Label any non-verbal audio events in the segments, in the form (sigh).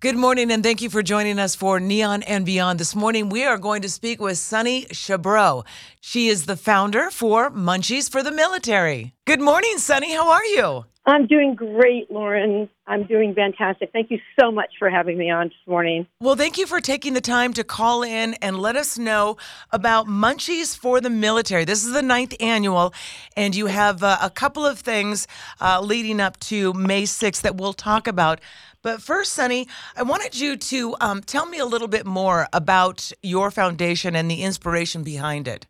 Good morning, and thank you for joining us for Neon and Beyond. This morning, we are going to speak with Sunny Chabreau. She is the founder for Munchies for the Military. Good morning, Sunny. How are you? I'm doing great, Lauren. I'm doing fantastic. Thank you so much for having me on this morning. Well, thank you for taking the time to call in and let us know about Munchies for the Military. This is the ninth annual, and you have uh, a couple of things uh, leading up to May 6th that we'll talk about. But first, Sunny, I wanted you to um, tell me a little bit more about your foundation and the inspiration behind it.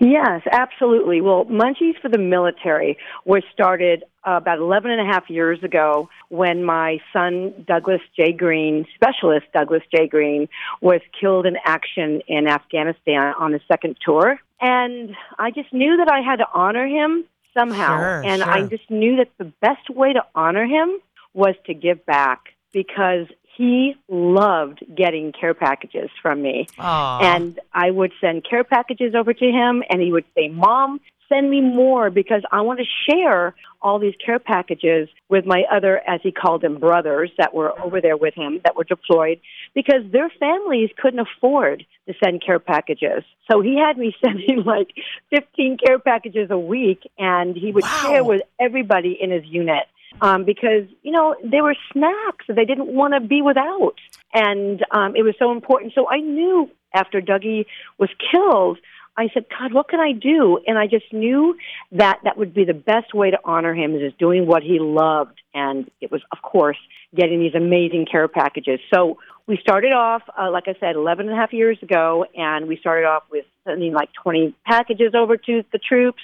Yes, absolutely. Well, Munchies for the Military was started Uh, about 11 and a half years ago when my son, Douglas J. Green, specialist Douglas J. Green, was killed in action in Afghanistan on the second tour. And I just knew that I had to honor him somehow. Sure, and sure. I just knew that the best way to honor him was to give back because he loved getting care packages from me. Aw. And I would send care packages over to him, and he would say, Mom, send me more because I want to share all these care packages with my other, as he called them, brothers that were over there with him that were deployed because their families couldn't afford to send care packages. So he had me (laughs) sending like 15 care packages a week, and he would Wow. share with everybody in his unit um, because you know they were snacks that they didn't want to be without, and um, it was so important. So I knew after Dougie was killed, I said, God, what can I do? And I just knew that that would be the best way to honor him is just doing what he loved, and it was, of course, getting these amazing care packages. So we started off, uh, like I said, 11 and a half years ago, and we started off with sending like 20 packages over to the troops,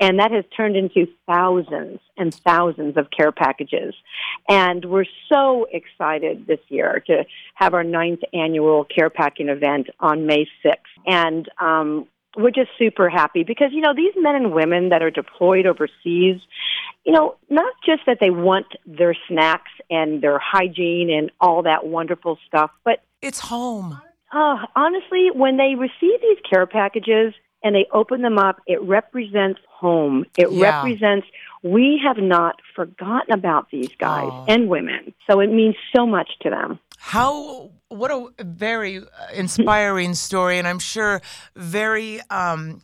and that has turned into thousands and thousands of care packages. And we're so excited this year to have our ninth annual care packing event on May 6th. And um, we're just super happy because, you know, these men and women that are deployed overseas, you know, not just that they want their snacks and their hygiene and all that wonderful stuff, but It's home. uh, honestly, when they receive these care packages and they open them up, it represents home. It Yeah. represents we have not forgotten about these guys and women. So it means so much to them. How, what a very uh, inspiring story, and I'm sure very um,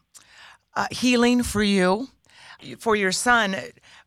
uh, healing for you, for your son.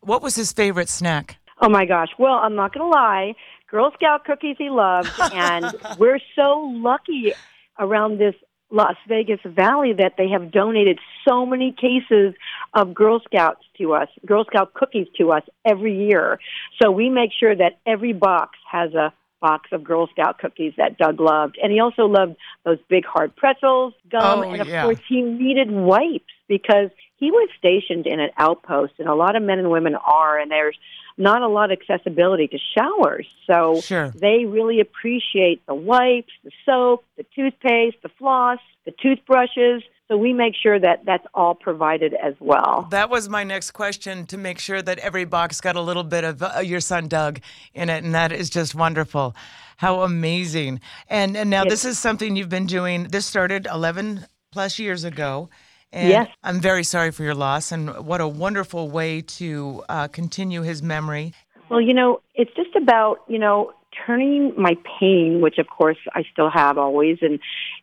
What was his favorite snack? Oh my gosh. Well, I'm not going to lie. Girl Scout cookies he loved. (laughs) And we're so lucky around this Las Vegas Valley that they have donated so many cases of Girl Scouts to us, Girl Scout cookies to us every year. So we make sure that every box has a box of Girl Scout cookies that Doug loved. And he also loved those big hard pretzels, gum, Oh, and of yeah. course he needed wipes because he was stationed in an outpost and a lot of men and women are and there's not a lot of accessibility to showers. So Sure. they really appreciate the wipes, the soap, the toothpaste, the floss, the toothbrushes. So we make sure that that's all provided as well. That was my next question to make sure that every box got a little bit of uh, your son Doug in it, and that is just wonderful. How amazing! And and now It- this is something you've been doing. This started 11 plus years ago. And Yes. I'm very sorry for your loss, and what a wonderful way to uh, continue his memory. Well, you know, it's just about, you know, turning my pain, which of course I still have always, and,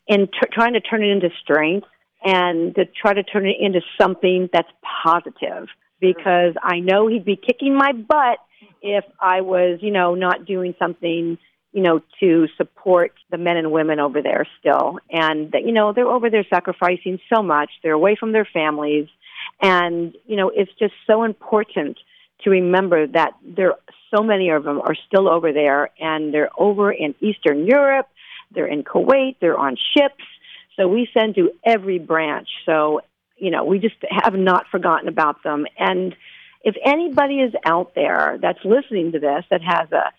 and t- trying to turn it into strength and to try to turn it into something that's positive because I know he'd be kicking my butt if I was, you know, not doing something, you know, to support the men and women over there still. And, that, you know, they're over there sacrificing so much. They're away from their families. And, you know, it's just so important to remember that there so many of them are still over there and they're over in Eastern Europe, they're in Kuwait, they're on ships. So we send to every branch. So, you know, we just have not forgotten about them. And if anybody is out there that's listening to this that has a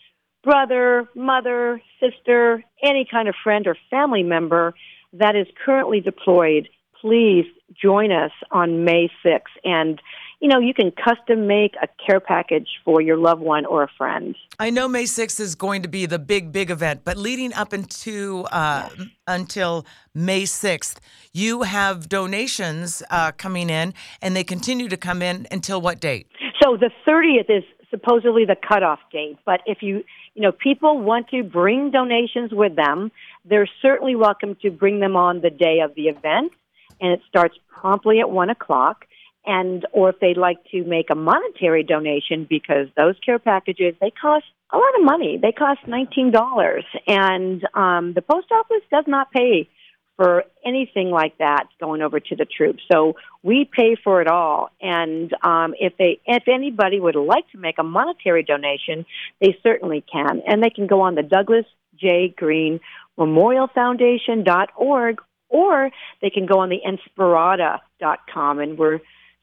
brother, mother, sister, any kind of friend or family member that is currently deployed, please join us on May 6th. And, you know, you can custom make a care package for your loved one or a friend. I know May 6th is going to be the big, big event, but leading up into uh, until May 6th, you have donations uh, coming in, and they continue to come in until what date? So the 30th is supposedly the cutoff date, but if you you know, people want to bring donations with them. They're certainly welcome to bring them on the day of the event, and it starts promptly at one o'clock. And or if they'd like to make a monetary donation because those care packages they cost a lot of money. They cost nineteen dollars, and um, the post office does not pay for anything like that going over to the troops. So we pay for it all. And um, if they, if anybody would like to make a monetary donation, they certainly can, and they can go on the Douglas J. Green Memorial Foundation dot org, or they can go on the inspirada dot com And we're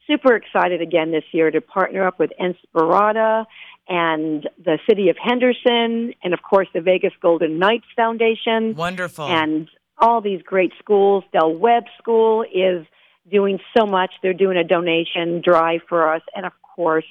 super excited again this year to partner up with Inspirada and the city of Henderson, and of course the Vegas Golden Knights Foundation. Wonderful. And all these great schools. Del Webb School is doing so much. They're doing a donation drive for us. And of course,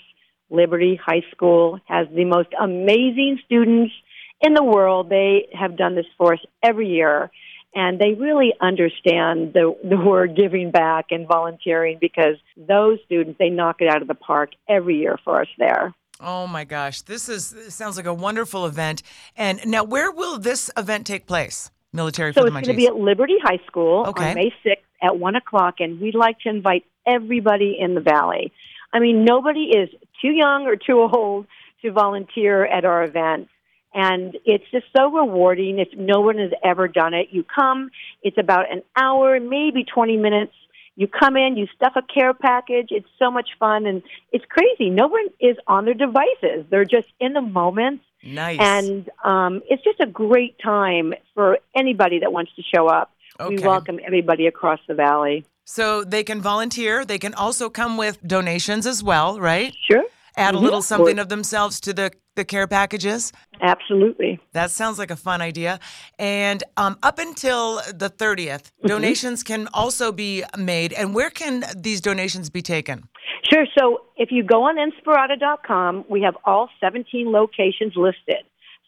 Liberty High School has the most amazing students in the world. They have done this for us every year. And they really understand the, the word giving back and volunteering because those students, they knock it out of the park every year for us there. Oh my gosh, this is this sounds like a wonderful event. And now, where will this event take place? Military so for it's going to be at Liberty High School Okay. on May 6th at 1 o'clock, and we'd like to invite everybody in the Valley. I mean, nobody is too young or too old to volunteer at our event. And it's just so rewarding if no one has ever done it. You come, it's about an hour, maybe 20 minutes. You come in, you stuff a care package. It's so much fun, and it's crazy. No one is on their devices. They're just in the moment. nice. And um, it's just a great time for anybody that wants to show up. We welcome everybody across the valley. so they can volunteer. They can also come with donations as well, right? Sure. Add a Mhm. little something of themselves to the the care packages. Absolutely. That sounds like a fun idea. And um, up until the 30th, Mm-hmm. donations can also be made. And where can these donations be taken? Sure. So if you go on Inspirada.com, we have all 17 locations listed.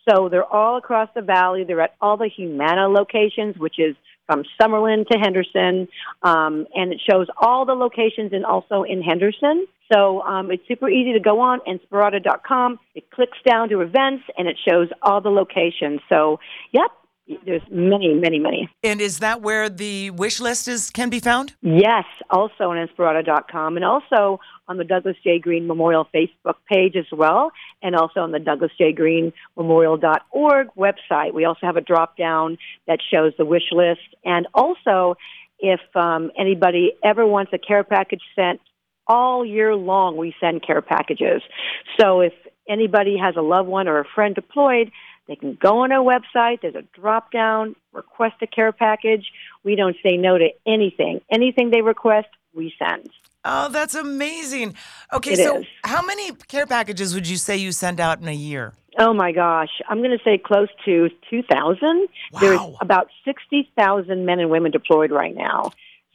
So they're all across the valley. They're at all the Humana locations, which is from Summerlin to Henderson, um, and it shows all the locations and also in Henderson. So um, it's super easy to go on Inspirada.com. It clicks down to events and it shows all the locations. So, yep, there's many, many, many. And is that where the wish list is can be found? Yes, also on Inspirada.com and also on the Douglas J. Green Memorial Facebook page as well, and also on the Douglas J. Green Memorial.org website. We also have a drop down that shows the wish list. And also, if um, anybody ever wants a care package sent all year long, we send care packages. So if anybody has a loved one or a friend deployed, they can go on our website. There's a drop down, request a care package. We don't say no to anything. Anything they request, we send. Oh, that's amazing. Okay, It so is. how many care packages would you say you send out in a year? Oh my gosh, I'm going to say close to 2,000. There's about 60,000 men and women deployed right now.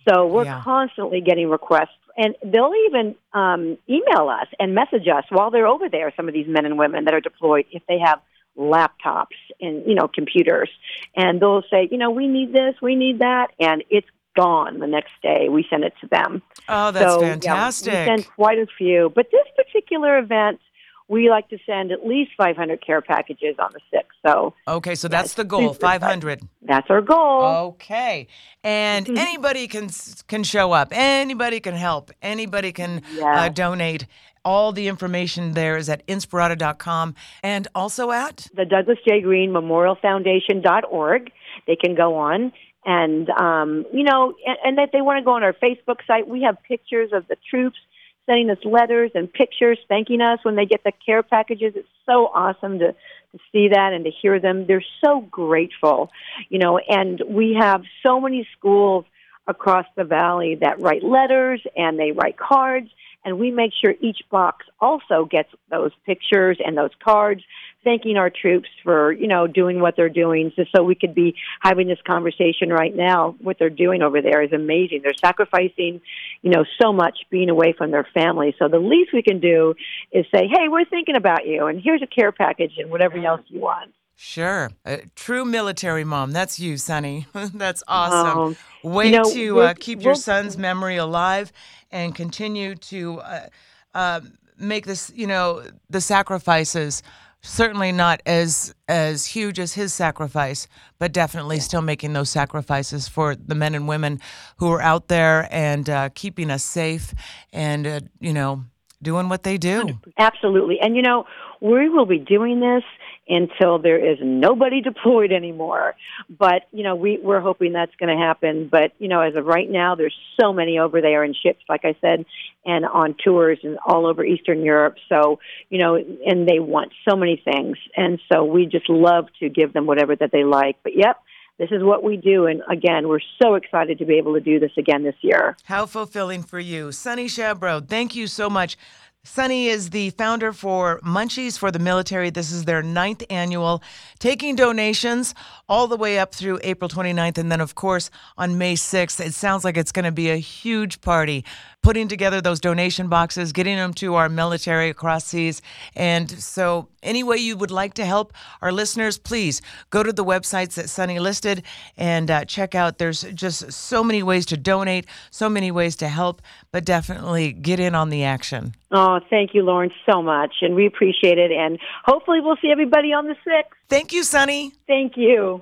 So we're Yeah. constantly getting requests, and they'll even um, email us and message us while they're over there. Some of these men and women that are deployed, if they have laptops and you know computers, and they'll say, you know, we need this, we need that, and it's gone the next day. We send it to them. Oh, that's so, yeah, fantastic. we send quite a few. But this particular event, we like to send at least 500 care packages on the 6th. So okay, so that's it's the goal, super exciting. 500. that's our goal. Okay. And Mm-hmm. anybody can can show up. Anybody can help. Anybody can uh, donate. All the information there is at inspirada.com and also at The Douglas J. Green Memorial Foundation.org. They can go on. And, um, you know, and, and that they want to go on our Facebook site. We have pictures of the troops sending us letters and pictures thanking us when they get the care packages. It's so awesome to, to see that and to hear them. They're so grateful, you know, and we have so many schools across the valley that write letters and they write cards and we make sure each box also gets those pictures and those cards thanking our troops for you know doing what they're doing. Just so we could be having this conversation right now. What they're doing over there is amazing. They're sacrificing you know so much being away from their family. So the least we can do is say hey we're thinking about you and here's a care package and whatever else you want Sure. A true military mom. That's you, Sunny. (laughs) That's awesome. Um, Way you know, to uh, keep your son's memory alive and continue to uh, uh, make this, you know, the sacrifices certainly not as as huge as his sacrifice, but definitely still making those sacrifices for the men and women who are out there and uh, keeping us safe and uh, you know doing what they do. Absolutely, and you know we will be doing this until there is nobody deployed anymore. But, you know, we, we're hoping that's going to happen. But, you know, as of right now, there's so many over there in ships, like I said, and on tours and all over Eastern Europe. So, you know, and they want so many things. And so we just love to give them whatever that they like. But, yep this is what we do. And again, we're so excited to be able to do this again this year. How fulfilling for you. Sunny Shabro, thank you so much. Sunny is the founder for Munchies for the Military. This is their ninth annual, taking donations all the way up through April 29th. And then, of course, on May 6th, it sounds like it's going to be a huge party. Putting together those donation boxes, getting them to our military across seas. And so, any way you would like to help our listeners, please go to the websites that Sunny listed and uh, check out. There's just so many ways to donate, so many ways to help, but definitely get in on the action. Oh, thank you, Lauren, so much. And we appreciate it. And hopefully, we'll see everybody on the 6th. Thank you, Sunny. Thank you.